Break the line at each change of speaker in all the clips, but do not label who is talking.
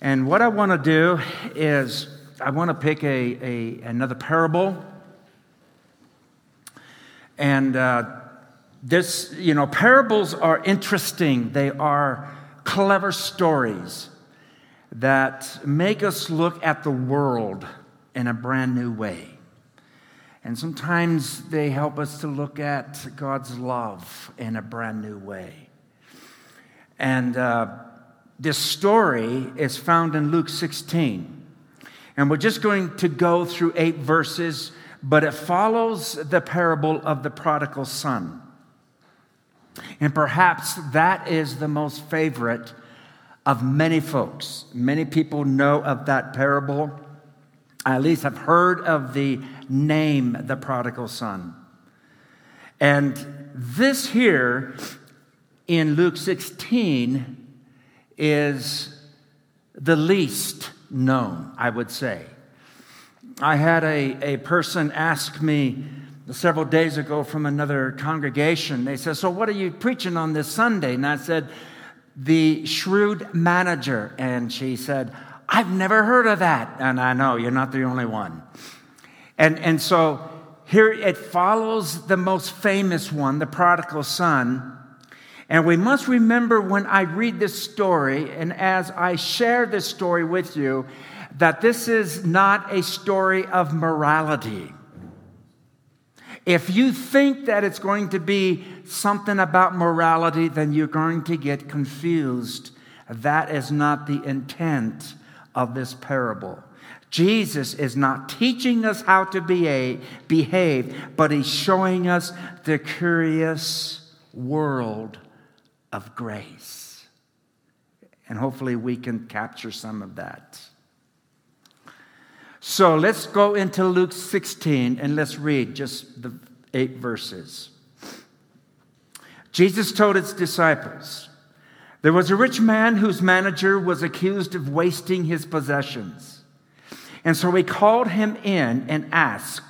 And what I want to do is I want to pick a, a another parable. And uh, this, you know, parables are interesting. They are clever stories that make us look at the world in a brand new way. And sometimes they help us to look at God's love in a brand new way. And uh, this story is found in Luke 16. And we're just going to go through eight verses, but it follows the parable of the prodigal son. And perhaps that is the most favorite of many folks. Many people know of that parable. At least have heard of the name, the prodigal son. And this here in Luke 16 is the least known, I would say. I had a, a person ask me several days ago from another congregation. They said, So, what are you preaching on this Sunday? And I said, The shrewd manager. And she said, I've never heard of that. And I know you're not the only one. And, and so here it follows the most famous one, the prodigal son. And we must remember when I read this story and as I share this story with you, that this is not a story of morality. If you think that it's going to be something about morality, then you're going to get confused. That is not the intent of this parable. Jesus is not teaching us how to behave, but he's showing us the curious world of grace. And hopefully we can capture some of that. So let's go into Luke 16 and let's read just the eight verses. Jesus told his disciples, There was a rich man whose manager was accused of wasting his possessions. And so he called him in and asked,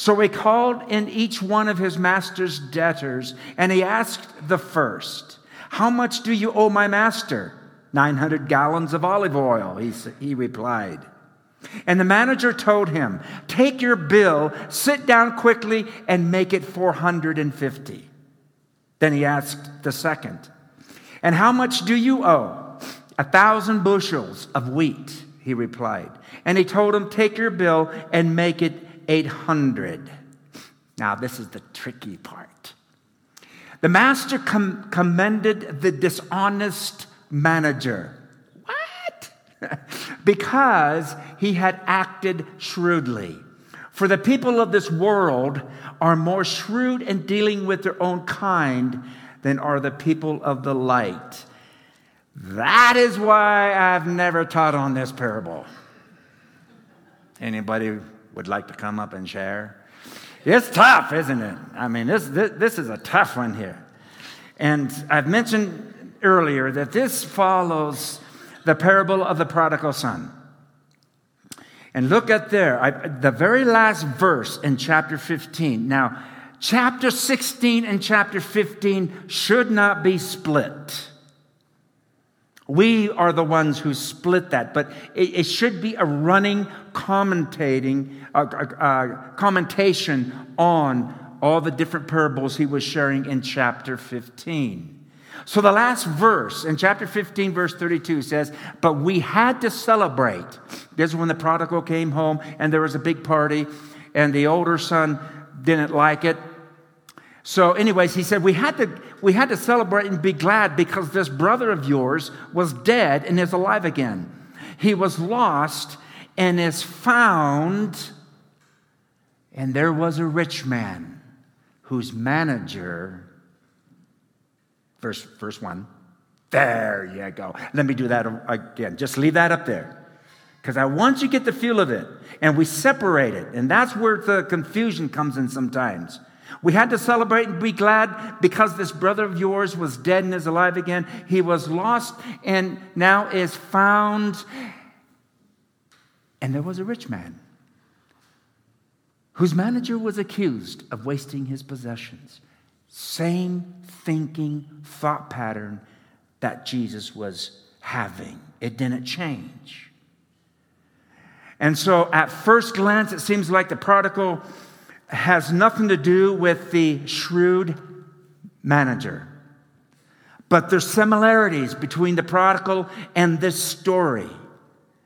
So he called in each one of his master's debtors, and he asked the first, How much do you owe my master? 900 gallons of olive oil, he, he replied. And the manager told him, Take your bill, sit down quickly, and make it 450. Then he asked the second, And how much do you owe? A thousand bushels of wheat, he replied. And he told him, Take your bill and make it 800. Now, this is the tricky part. The master com- commended the dishonest manager What? because he had acted shrewdly. For the people of this world are more shrewd in dealing with their own kind than are the people of the light. That is why I've never taught on this parable. Anybody would like to come up and share? It's tough, isn't it? I mean, this, this, this is a tough one here. And I've mentioned earlier that this follows the parable of the prodigal son. And look at there, I, the very last verse in chapter 15. Now, chapter 16 and chapter 15 should not be split. We are the ones who split that, but it, it should be a running commentating, uh, uh, commentation on all the different parables he was sharing in chapter 15. So the last verse in chapter 15, verse 32 says, But we had to celebrate. This is when the prodigal came home and there was a big party, and the older son didn't like it. So, anyways, he said, we had, to, we had to celebrate and be glad because this brother of yours was dead and is alive again. He was lost and is found. And there was a rich man whose manager Verse, verse 1. There you go. Let me do that again. Just leave that up there. because I want you to get the feel of it. And we separate it. And that's where the confusion comes in sometimes. We had to celebrate and be glad because this brother of yours was dead and is alive again. He was lost and now is found. And there was a rich man whose manager was accused of wasting his possessions. Same thinking thought pattern that Jesus was having. It didn't change. And so, at first glance, it seems like the prodigal has nothing to do with the shrewd manager. But there's similarities between the prodigal and this story.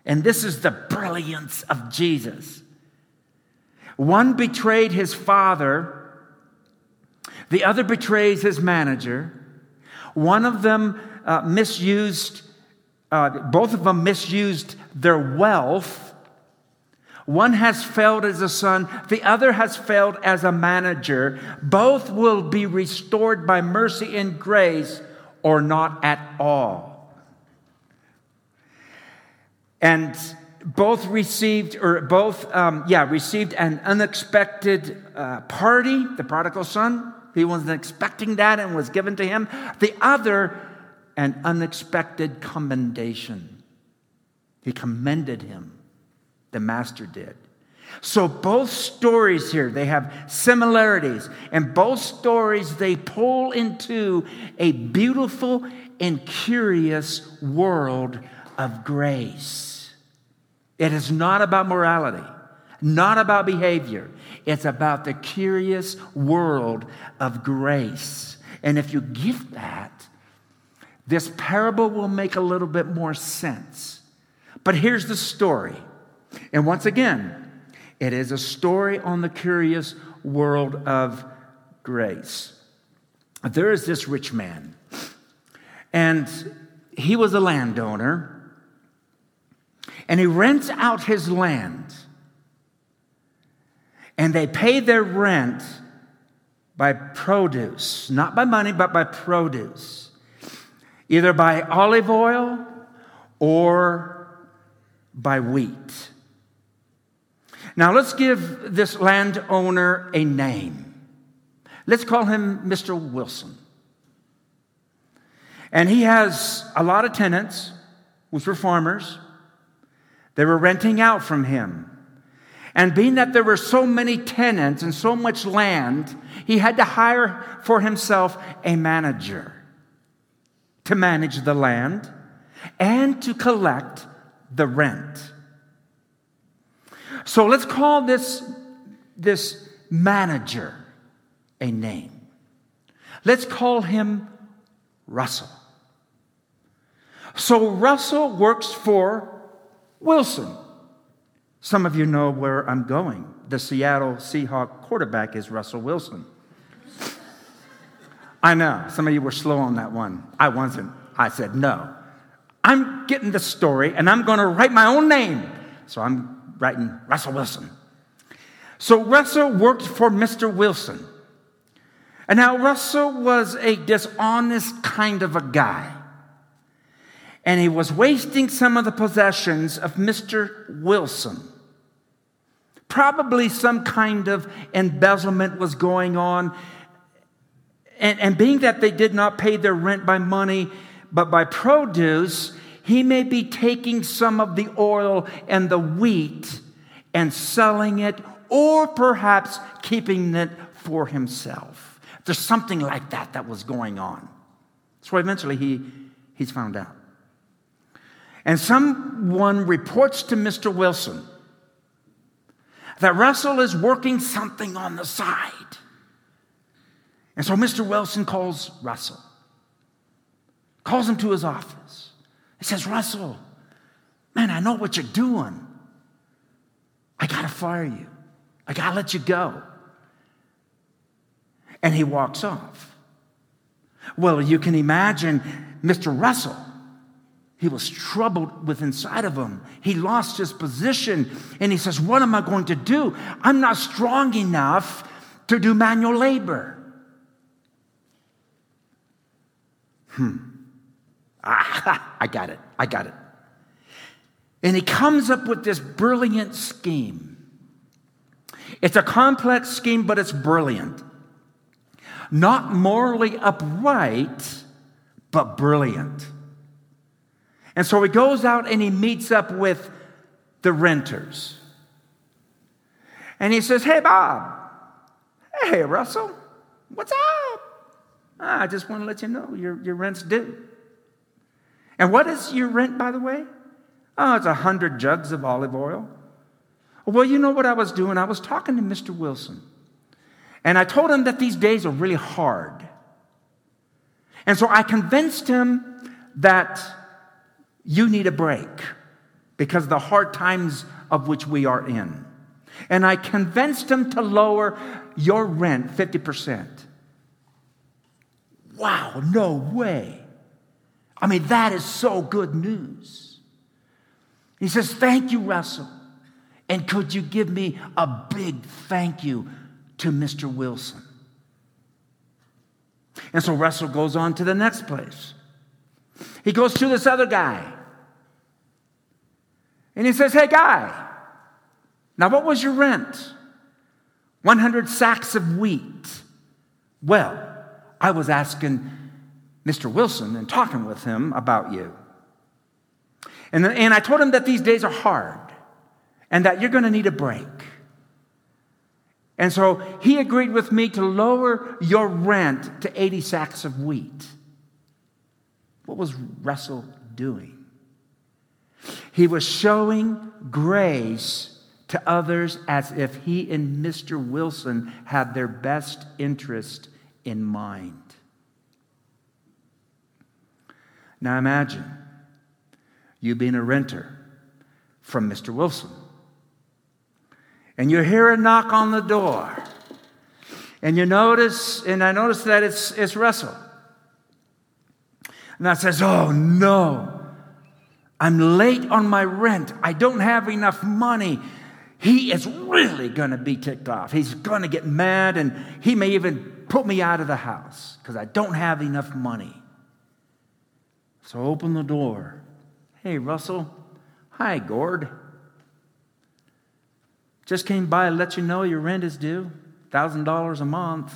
And this is the brilliance of Jesus. One betrayed his father, the other betrays his manager. One of them uh, misused, uh, both of them misused their wealth one has failed as a son, the other has failed as a manager. Both will be restored by mercy and grace or not at all. And both received, or both, um, yeah, received an unexpected uh, party, the prodigal son. He wasn't expecting that and was given to him. The other, an unexpected commendation. He commended him the master did. So both stories here, they have similarities, and both stories they pull into a beautiful and curious world of grace. It is not about morality, not about behavior. It's about the curious world of grace. And if you get that, this parable will make a little bit more sense. But here's the story. And once again, it is a story on the curious world of grace. There is this rich man, and he was a landowner, and he rents out his land. And they pay their rent by produce, not by money, but by produce, either by olive oil or by wheat. Now let's give this landowner a name. Let's call him Mr. Wilson. And he has a lot of tenants, which were farmers. They were renting out from him. And being that there were so many tenants and so much land, he had to hire for himself a manager to manage the land and to collect the rent. So let's call this, this manager a name. Let's call him Russell. So Russell works for Wilson. Some of you know where I'm going. The Seattle Seahawk quarterback is Russell Wilson. I know, some of you were slow on that one. I wasn't. I said, no. I'm getting the story and I'm going to write my own name. So I'm writing Russell Wilson. So Russell worked for Mr. Wilson. And now Russell was a dishonest kind of a guy. And he was wasting some of the possessions of Mr. Wilson. Probably some kind of embezzlement was going on. And, and being that they did not pay their rent by money, but by produce, he may be taking some of the oil and the wheat and selling it, or perhaps keeping it for himself. There's something like that that was going on. So eventually he, he's found out. And someone reports to Mr. Wilson that Russell is working something on the side. And so Mr. Wilson calls Russell, calls him to his office. He says, Russell, man, I know what you're doing. I got to fire you. I got to let you go. And he walks off. Well, you can imagine Mr. Russell. He was troubled with inside of him. He lost his position and he says, What am I going to do? I'm not strong enough to do manual labor. Hmm. Ah, I got it. I got it. And he comes up with this brilliant scheme. It's a complex scheme, but it's brilliant. Not morally upright, but brilliant. And so he goes out and he meets up with the renters. And he says, Hey, Bob. Hey, Russell. What's up? Ah, I just want to let you know your, your rent's due. And what is your rent, by the way? Oh, it's a hundred jugs of olive oil. Well, you know what I was doing? I was talking to Mr. Wilson. And I told him that these days are really hard. And so I convinced him that you need a break because of the hard times of which we are in. And I convinced him to lower your rent 50%. Wow, no way. I mean, that is so good news. He says, Thank you, Russell. And could you give me a big thank you to Mr. Wilson? And so Russell goes on to the next place. He goes to this other guy. And he says, Hey, guy, now what was your rent? 100 sacks of wheat. Well, I was asking Mr. Wilson and talking with him about you. And, and I told him that these days are hard and that you're going to need a break. And so he agreed with me to lower your rent to 80 sacks of wheat. What was Russell doing? He was showing grace to others as if he and Mr. Wilson had their best interest in mind. Now imagine you being a renter from Mr. Wilson. And you hear a knock on the door. And you notice, and I notice that it's, it's Russell. And I says, Oh no, I'm late on my rent. I don't have enough money. He is really going to be ticked off. He's going to get mad and he may even put me out of the house because I don't have enough money. So open the door. Hey, Russell. Hi, Gord. Just came by to let you know your rent is due $1,000 a month.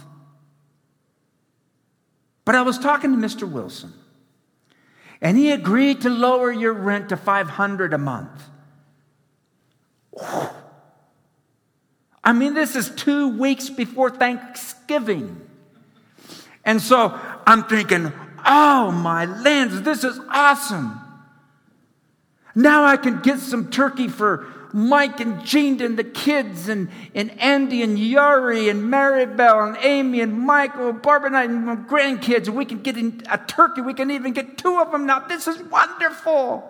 But I was talking to Mr. Wilson, and he agreed to lower your rent to 500 a month. I mean, this is two weeks before Thanksgiving. And so I'm thinking, oh my lands, this is awesome. Now I can get some turkey for Mike and Jean and the kids, and, and Andy and Yari and Maribel and Amy and Michael, Barbara and I and my grandkids. And we can get a turkey. We can even get two of them now. This is wonderful.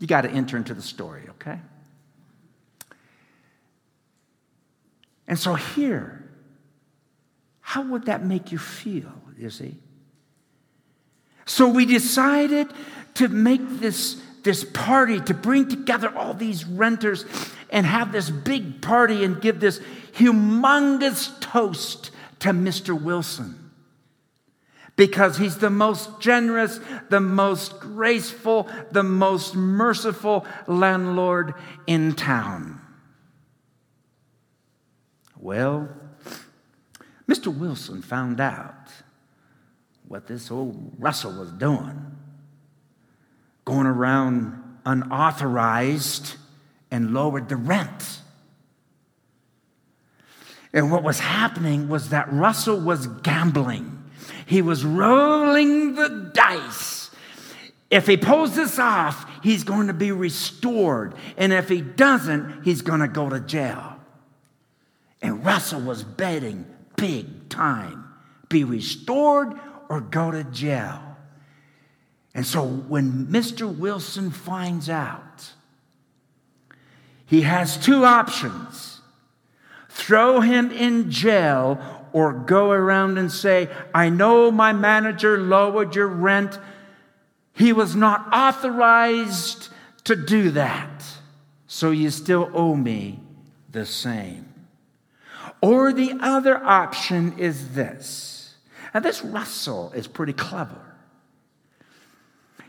You got to enter into the story, okay? And so here, how would that make you feel, you see? So we decided to make this this party to bring together all these renters and have this big party and give this humongous toast to Mr. Wilson. Because he's the most generous, the most graceful, the most merciful landlord in town. Well, Mr. Wilson found out what this old Russell was doing going around unauthorized and lowered the rent. And what was happening was that Russell was gambling. He was rolling the dice. If he pulls this off, he's going to be restored. And if he doesn't, he's going to go to jail. And Russell was betting big time be restored or go to jail. And so when Mr. Wilson finds out, he has two options throw him in jail or go around and say, I know my manager lowered your rent. He was not authorized to do that. So you still owe me the same. Or the other option is this. Now, this Russell is pretty clever.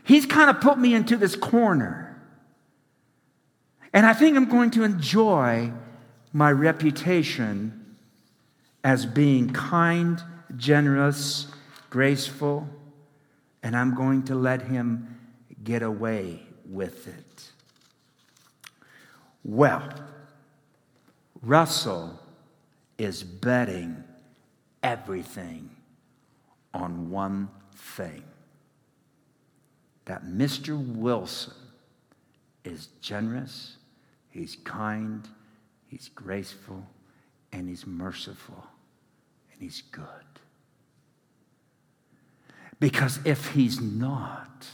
He's kind of put me into this corner. And I think I'm going to enjoy my reputation as being kind, generous, graceful, and I'm going to let him get away with it. Well, Russell is betting everything on one thing that Mr. Wilson is generous, he's kind, he's graceful, and he's merciful, and he's good. Because if he's not,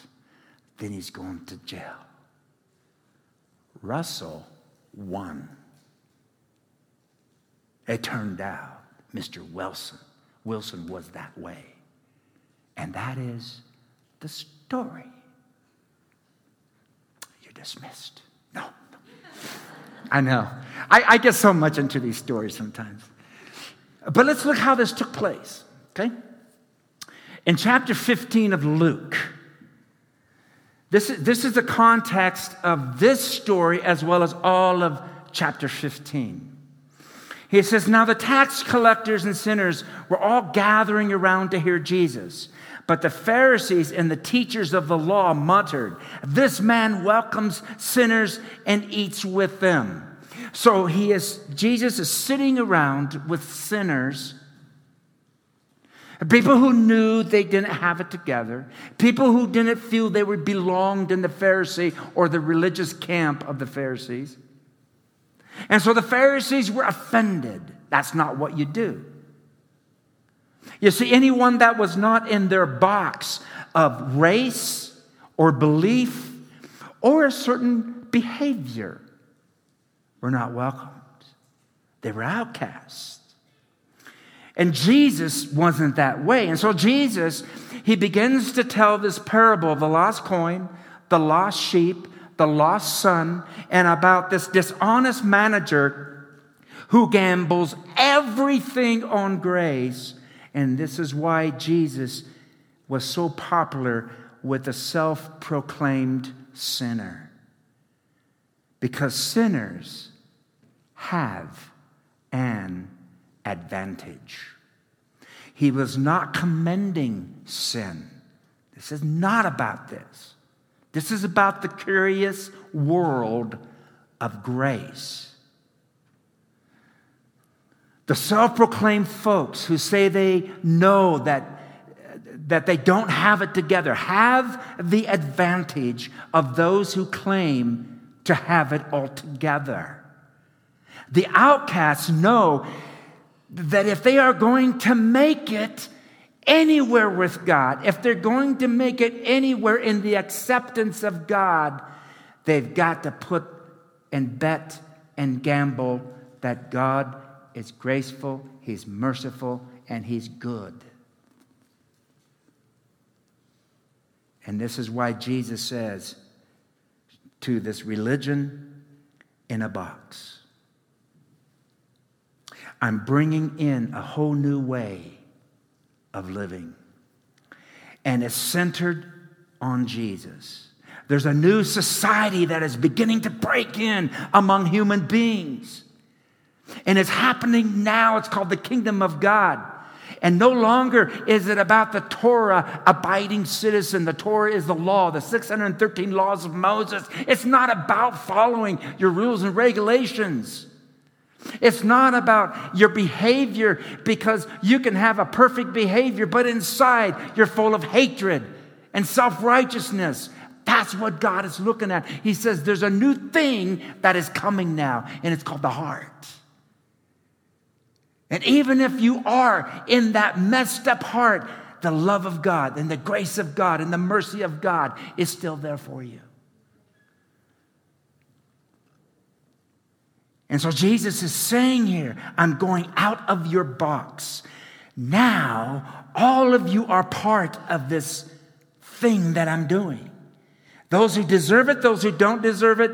then he's going to jail. Russell won. It turned out Mr. Wilson, Wilson was that way. And that is the story. You're dismissed. No. I know. I, I get so much into these stories sometimes. But let's look how this took place, okay? In chapter 15 of Luke, this is, this is the context of this story as well as all of chapter 15. He says, Now the tax collectors and sinners were all gathering around to hear Jesus. But the Pharisees and the teachers of the law muttered, This man welcomes sinners and eats with them. So he is, Jesus is sitting around with sinners People who knew they didn't have it together. People who didn't feel they were belonged in the Pharisee or the religious camp of the Pharisees. And so the Pharisees were offended. That's not what you do. You see, anyone that was not in their box of race or belief or a certain behavior were not welcomed. They were outcasts. And Jesus wasn't that way. And so Jesus, he begins to tell this parable of the lost coin, the lost sheep, the lost son, and about this dishonest manager who gambles everything on grace. And this is why Jesus was so popular with the self proclaimed sinner. Because sinners have an advantage. He was not commending sin. This is not about this. This is about the curious world of grace. The self proclaimed folks who say they know that, that they don't have it together have the advantage of those who claim to have it all together. The outcasts know that if they are going to make it anywhere with God, if they're going to make it anywhere in the acceptance of God, they've got to put and bet and gamble that God is graceful, He's merciful, and He's good. And this is why Jesus says to this religion in a box I'm bringing in a whole new way of living. And it's centered on Jesus. There's a new society that is beginning to break in among human beings. And it's happening now. It's called the kingdom of God. And no longer is it about the Torah abiding citizen. The Torah is the law, the 613 laws of Moses. It's not about following your rules and regulations. It's not about your behavior because you can have a perfect behavior, but inside you're full of hatred and self righteousness. That's what God is looking at. He says there's a new thing that is coming now, and it's called the heart. And even if you are in that messed up heart, the love of God and the grace of God and the mercy of God is still there for you. And so Jesus is saying here, I'm going out of your box. Now, all of you are part of this thing that I'm doing. Those who deserve it, those who don't deserve it,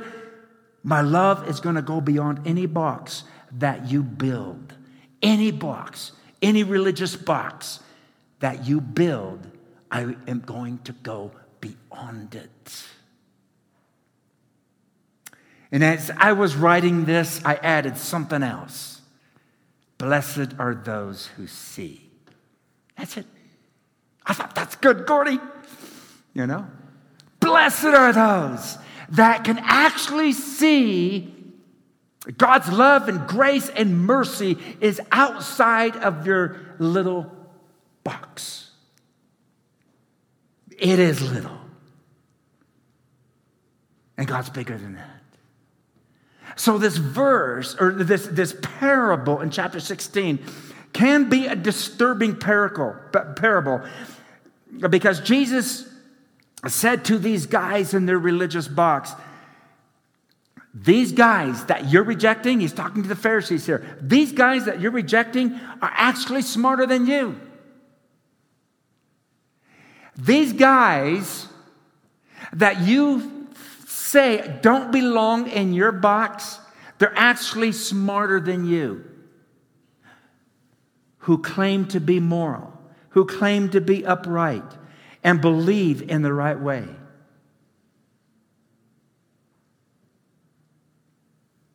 my love is going to go beyond any box that you build. Any box, any religious box that you build, I am going to go beyond it. And as I was writing this, I added something else. Blessed are those who see. That's it. I thought, that's good, Gordy. You know? Blessed are those that can actually see God's love and grace and mercy is outside of your little box. It is little. And God's bigger than that. So, this verse or this, this parable in chapter 16 can be a disturbing parable, parable because Jesus said to these guys in their religious box, these guys that you're rejecting, he's talking to the Pharisees here, these guys that you're rejecting are actually smarter than you. These guys that you say don't belong in your box, they're actually smarter than you. Who claim to be moral, who claim to be upright, and believe in the right way.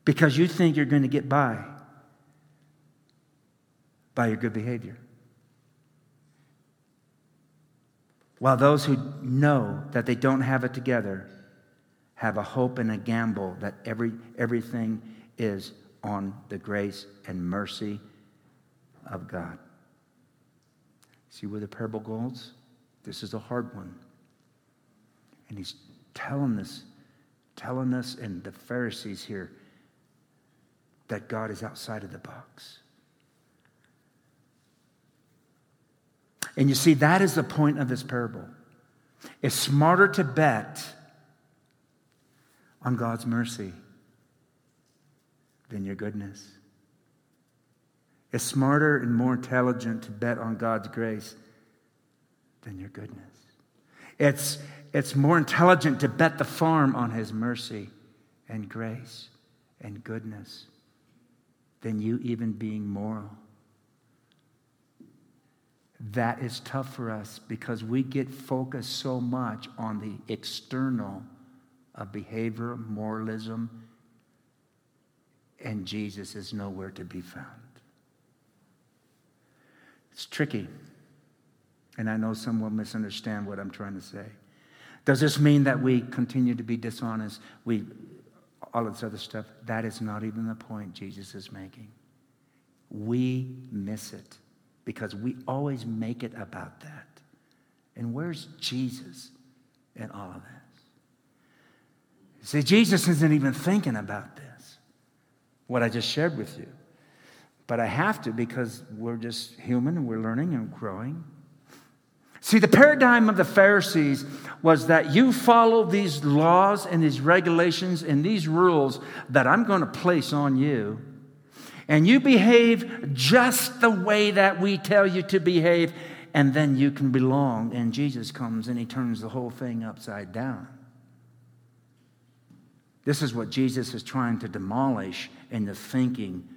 Because you think you're going to get by by your good behavior. While those who know that they don't have it together have a hope and a gamble that every, everything is on the grace and mercy of God. See where the parable goes? This is a hard one. And he's telling us, telling us and the Pharisees here that God is outside of the box. And you see, that is the point of this parable. It's smarter to bet on God's mercy than your goodness. It's smarter and more intelligent to bet on God's grace than your goodness. It's, it's more intelligent to bet the farm on His mercy and grace and goodness than you even being moral. That is tough for us because we get focused so much on the external of behavior, moralism, and Jesus is nowhere to be found. It's tricky. And I know some will misunderstand what I'm trying to say. Does this mean that we continue to be dishonest? We, all this other stuff? That is not even the point Jesus is making. We miss it because we always make it about that. And where's Jesus in all of this? See, Jesus isn't even thinking about this, what I just shared with you. But I have to because we're just human and we're learning and growing. See, the paradigm of the Pharisees was that you follow these laws and these regulations and these rules that I'm going to place on you and you behave just the way that we tell you to behave, and then you can belong. And Jesus comes and he turns the whole thing upside down. This is what Jesus is trying to demolish in the thinking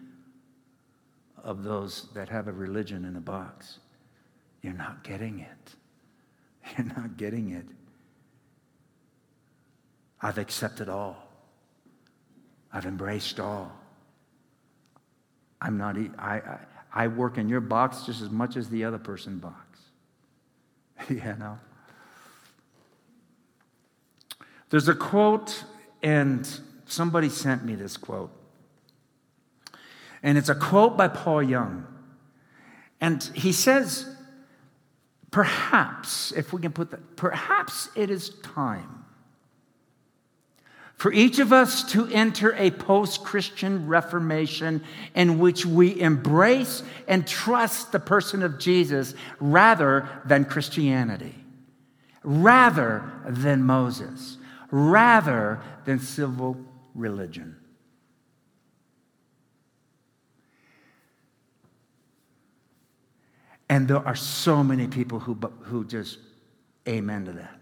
of those that have a religion in a box. You're not getting it. You're not getting it. I've accepted all. I've embraced all. I'm not, I, I, I work in your box just as much as the other person box. you know? There's a quote, and somebody sent me this quote. And it's a quote by Paul Young. And he says, perhaps, if we can put that, perhaps it is time for each of us to enter a post Christian reformation in which we embrace and trust the person of Jesus rather than Christianity, rather than Moses, rather than civil religion. And there are so many people who, who just amen to that.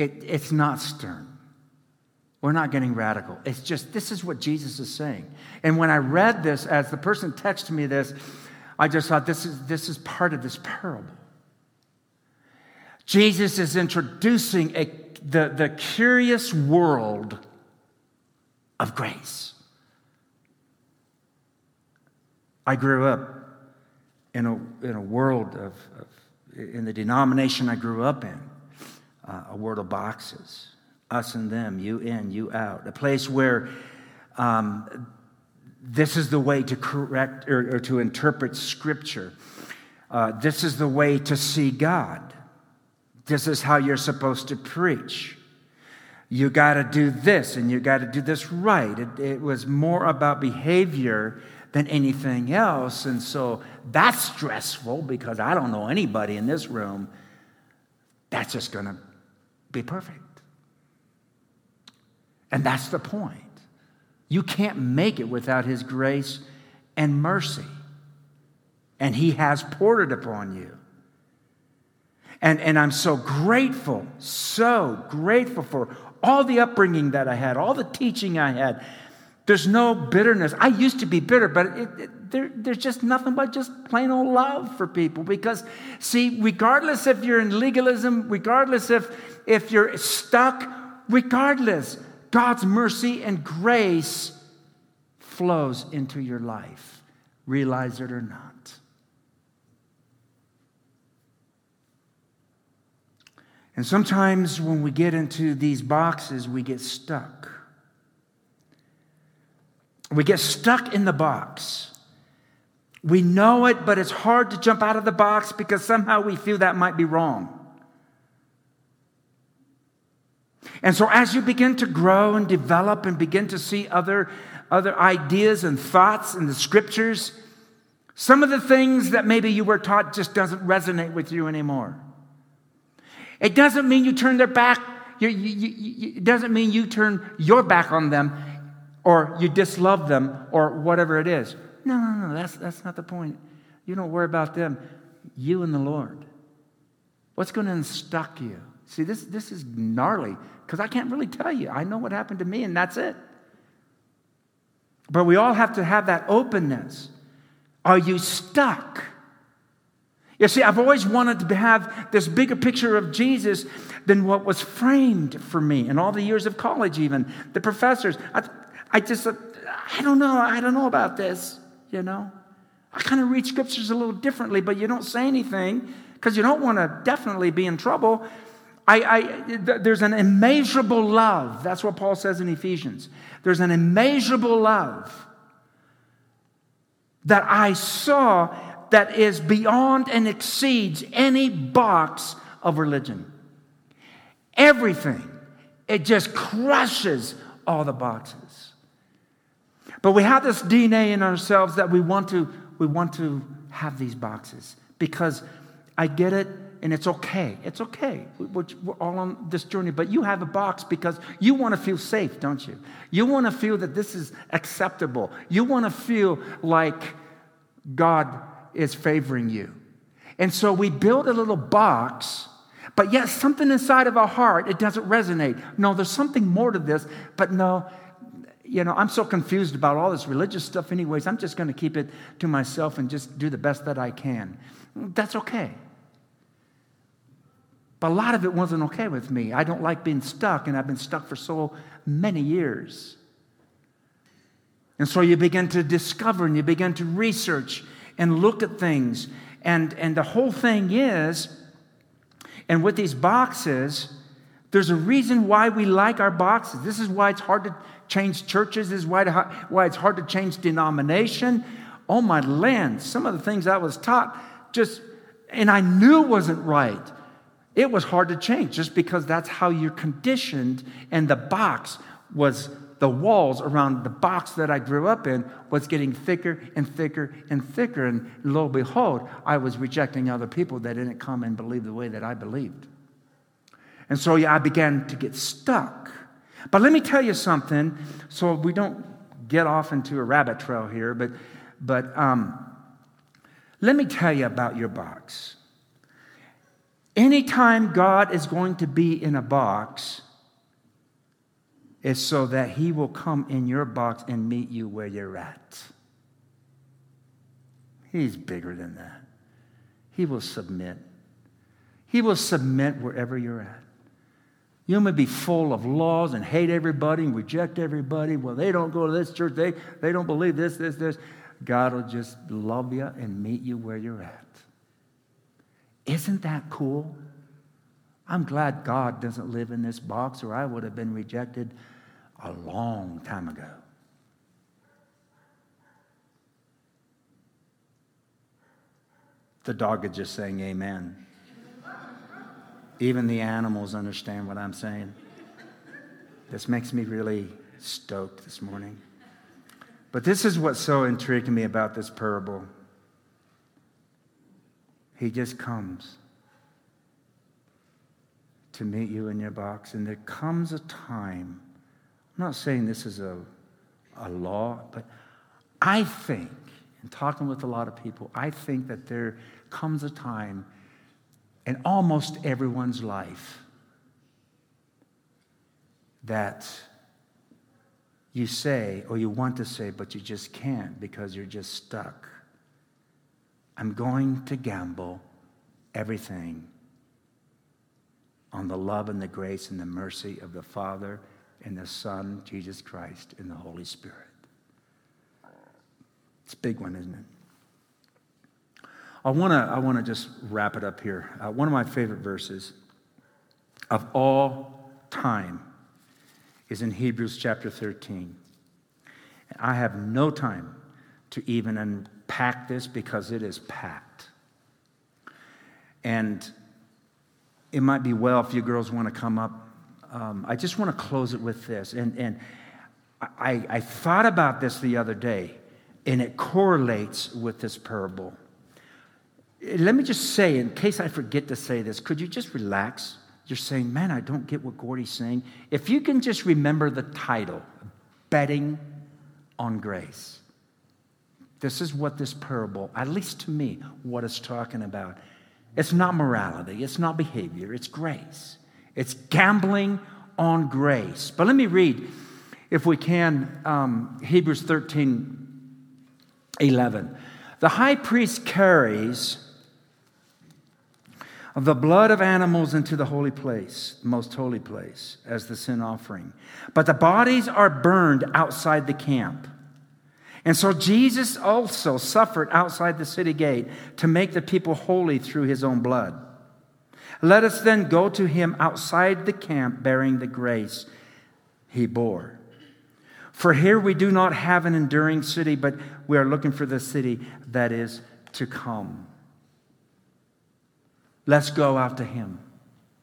It, it's not stern. We're not getting radical. It's just, this is what Jesus is saying. And when I read this, as the person texted me this, I just thought this is, this is part of this parable. Jesus is introducing a, the, the curious world of grace. I grew up in a, in a world of, of in the denomination I grew up in, uh, a world of boxes us and them, you in, you out, a place where um, this is the way to correct or, or to interpret Scripture. Uh, this is the way to see God. This is how you're supposed to preach. You got to do this and you got to do this right. It, it was more about behavior than anything else. And so that's stressful because I don't know anybody in this room that's just going to be perfect. And that's the point. You can't make it without His grace and mercy. And He has poured it upon you. And, and I'm so grateful, so grateful for all the upbringing that I had, all the teaching I had. There's no bitterness. I used to be bitter, but it, it, there, there's just nothing but just plain old love for people. Because, see, regardless if you're in legalism, regardless if, if you're stuck, regardless, God's mercy and grace flows into your life, realize it or not. And sometimes when we get into these boxes, we get stuck. We get stuck in the box. We know it, but it's hard to jump out of the box because somehow we feel that might be wrong. And so, as you begin to grow and develop and begin to see other, other ideas and thoughts in the scriptures, some of the things that maybe you were taught just doesn't resonate with you anymore. It doesn't mean you turn their back, you, you, you, it doesn't mean you turn your back on them or you dislove them or whatever it is. No, no, no, that's, that's not the point. You don't worry about them. You and the Lord. What's going to unstuck you? See, this, this is gnarly because I can't really tell you. I know what happened to me, and that's it. But we all have to have that openness. Are you stuck? You see, I've always wanted to have this bigger picture of Jesus than what was framed for me in all the years of college, even. The professors, I, I just, uh, I don't know, I don't know about this, you know. I kind of read scriptures a little differently, but you don't say anything because you don't want to definitely be in trouble. I, I, there's an immeasurable love. That's what Paul says in Ephesians. There's an immeasurable love that I saw that is beyond and exceeds any box of religion. Everything. It just crushes all the boxes. But we have this DNA in ourselves that we want to, we want to have these boxes because I get it and it's okay. It's okay. We're all on this journey, but you have a box because you want to feel safe, don't you? You want to feel that this is acceptable. You want to feel like God is favoring you. And so we build a little box, but yet something inside of our heart, it doesn't resonate. No, there's something more to this, but no, you know, I'm so confused about all this religious stuff, anyways. I'm just going to keep it to myself and just do the best that I can. That's okay. But a lot of it wasn't okay with me. I don't like being stuck, and I've been stuck for so many years. And so you begin to discover and you begin to research and look at things. And, and the whole thing is, and with these boxes, there's a reason why we like our boxes. This is why it's hard to change churches. This is why, why it's hard to change denomination. Oh, my land, some of the things I was taught just, and I knew wasn't right. It was hard to change just because that's how you're conditioned, and the box was the walls around the box that I grew up in was getting thicker and thicker and thicker. And lo and behold, I was rejecting other people that didn't come and believe the way that I believed. And so yeah, I began to get stuck. But let me tell you something, so we don't get off into a rabbit trail here, but, but um, let me tell you about your box. Anytime God is going to be in a box, it's so that He will come in your box and meet you where you're at. He's bigger than that. He will submit. He will submit wherever you're at. You may be full of laws and hate everybody and reject everybody. Well, they don't go to this church. They, they don't believe this, this, this. God will just love you and meet you where you're at. Isn't that cool? I'm glad God doesn't live in this box, or I would have been rejected a long time ago. The dog is just saying amen. Even the animals understand what I'm saying. This makes me really stoked this morning. But this is what's so intriguing me about this parable. He just comes to meet you in your box, and there comes a time. I'm not saying this is a, a law, but I think, in talking with a lot of people, I think that there comes a time in almost everyone's life that you say or you want to say, but you just can't because you're just stuck. I'm going to gamble everything on the love and the grace and the mercy of the Father and the Son, Jesus Christ, and the Holy Spirit. It's a big one, isn't it? I want to I wanna just wrap it up here. Uh, one of my favorite verses of all time is in Hebrews chapter 13. I have no time to even unpack this because it is packed. And it might be well if you girls want to come up. Um, I just want to close it with this. And, and I, I thought about this the other day, and it correlates with this parable. Let me just say, in case I forget to say this, could you just relax? You're saying, man, I don't get what Gordy's saying. If you can just remember the title, Betting on Grace. This is what this parable, at least to me, what it's talking about. It's not morality, it's not behavior, it's grace. It's gambling on grace. But let me read, if we can, um, Hebrews 13 11. The high priest carries the blood of animals into the holy place, most holy place, as the sin offering. But the bodies are burned outside the camp. And so Jesus also suffered outside the city gate to make the people holy through his own blood. Let us then go to him outside the camp bearing the grace he bore. For here we do not have an enduring city, but we are looking for the city that is to come. Let's go out to him.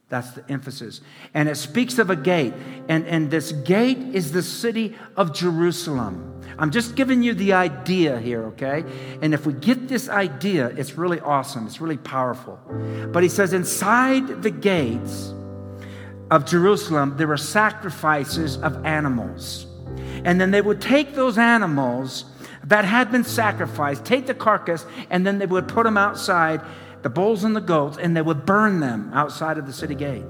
That's the emphasis. And it speaks of a gate. And, and this gate is the city of Jerusalem. I'm just giving you the idea here, okay? And if we get this idea, it's really awesome. It's really powerful. But he says, inside the gates of Jerusalem, there were sacrifices of animals. And then they would take those animals that had been sacrificed, take the carcass, and then they would put them outside the bulls and the goats, and they would burn them outside of the city gate.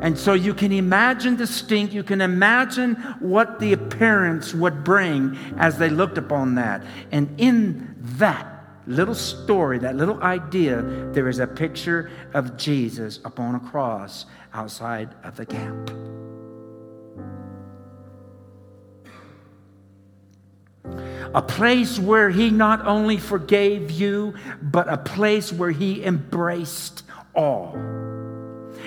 And so you can imagine the stink, you can imagine what the appearance would bring as they looked upon that. And in that little story, that little idea, there is a picture of Jesus upon a cross outside of the camp. A place where he not only forgave you, but a place where he embraced all.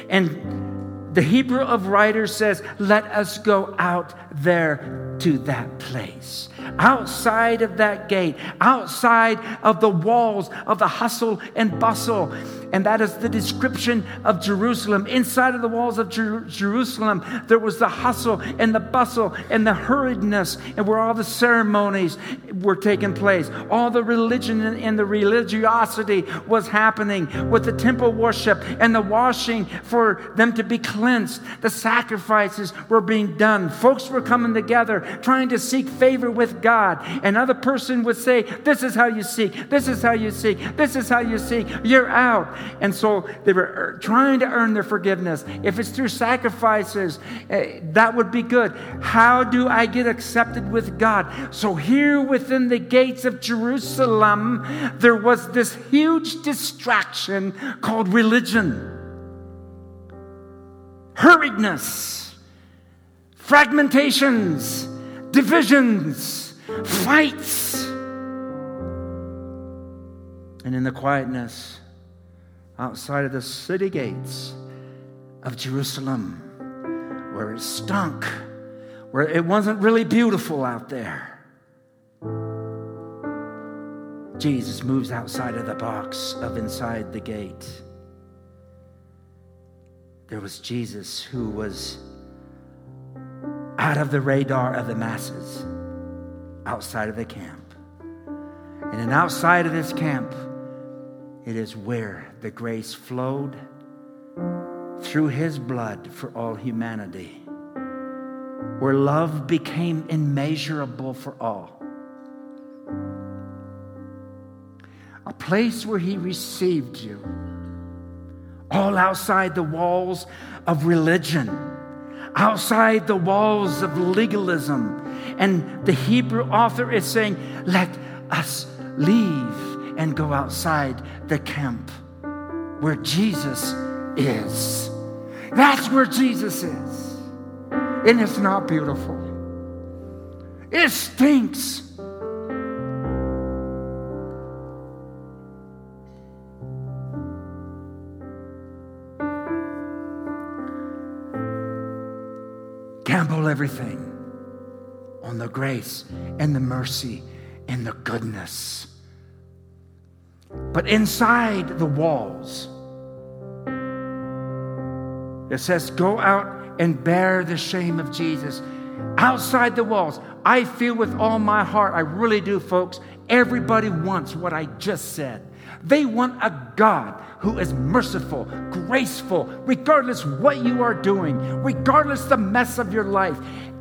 And the Hebrew of writers says, Let us go out there to that place. Outside of that gate, outside of the walls of the hustle and bustle. And that is the description of Jerusalem. Inside of the walls of Jer- Jerusalem, there was the hustle and the bustle and the hurriedness, and where all the ceremonies were taking place. All the religion and the religiosity was happening with the temple worship and the washing for them to be cleansed. The sacrifices were being done. Folks were coming together trying to seek favor with God. Another person would say, This is how you seek. This is how you seek. This is how you seek. You're out. And so they were er, trying to earn their forgiveness. If it's through sacrifices, eh, that would be good. How do I get accepted with God? So here within the gates of Jerusalem, there was this huge distraction called religion. Hurriedness, fragmentations, divisions, fights. And in the quietness outside of the city gates of Jerusalem, where it stunk, where it wasn't really beautiful out there, Jesus moves outside of the box of inside the gate. There was Jesus who was out of the radar of the masses, outside of the camp. And then outside of this camp, it is where the grace flowed through his blood for all humanity, where love became immeasurable for all. A place where he received you, all outside the walls of religion, outside the walls of legalism. And the Hebrew author is saying, Let us leave and go outside the camp where Jesus is. That's where Jesus is. And it's not beautiful, it stinks. Gamble everything on the grace and the mercy and the goodness but inside the walls, it says, Go out and bear the shame of Jesus. Outside the walls, I feel with all my heart, I really do, folks, everybody wants what I just said. They want a God who is merciful, graceful, regardless what you are doing, regardless the mess of your life.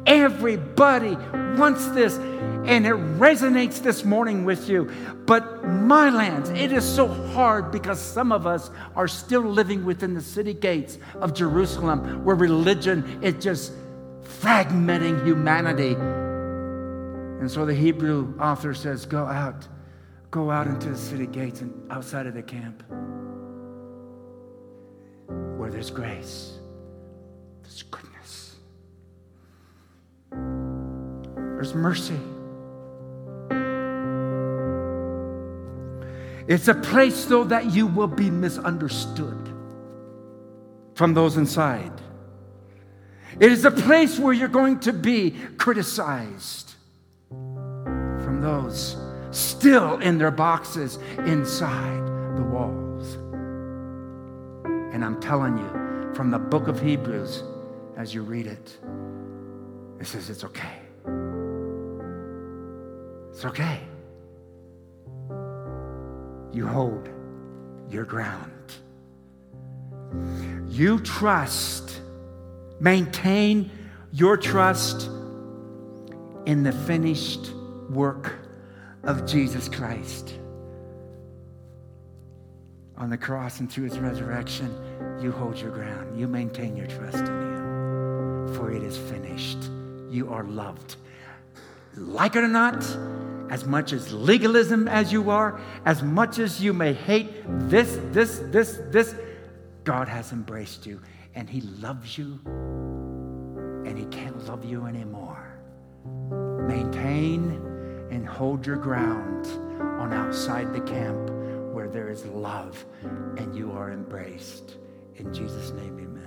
Everybody wants this and it resonates this morning with you. But my lands, it is so hard because some of us are still living within the city gates of Jerusalem where religion is just fragmenting humanity. And so the Hebrew author says, Go out, go out into the city gates and outside of the camp where there's grace, there's there's mercy. It's a place, though, that you will be misunderstood from those inside. It is a place where you're going to be criticized from those still in their boxes inside the walls. And I'm telling you, from the book of Hebrews, as you read it, it says it's okay. It's okay you hold your ground. You trust, maintain your trust in the finished work of Jesus Christ. On the cross and through his resurrection, you hold your ground. You maintain your trust in him. For it is finished. You are loved. Like it or not, as much as legalism as you are, as much as you may hate this, this, this, this, God has embraced you and He loves you and He can't love you anymore. Maintain and hold your ground on outside the camp where there is love and you are embraced. In Jesus' name, amen.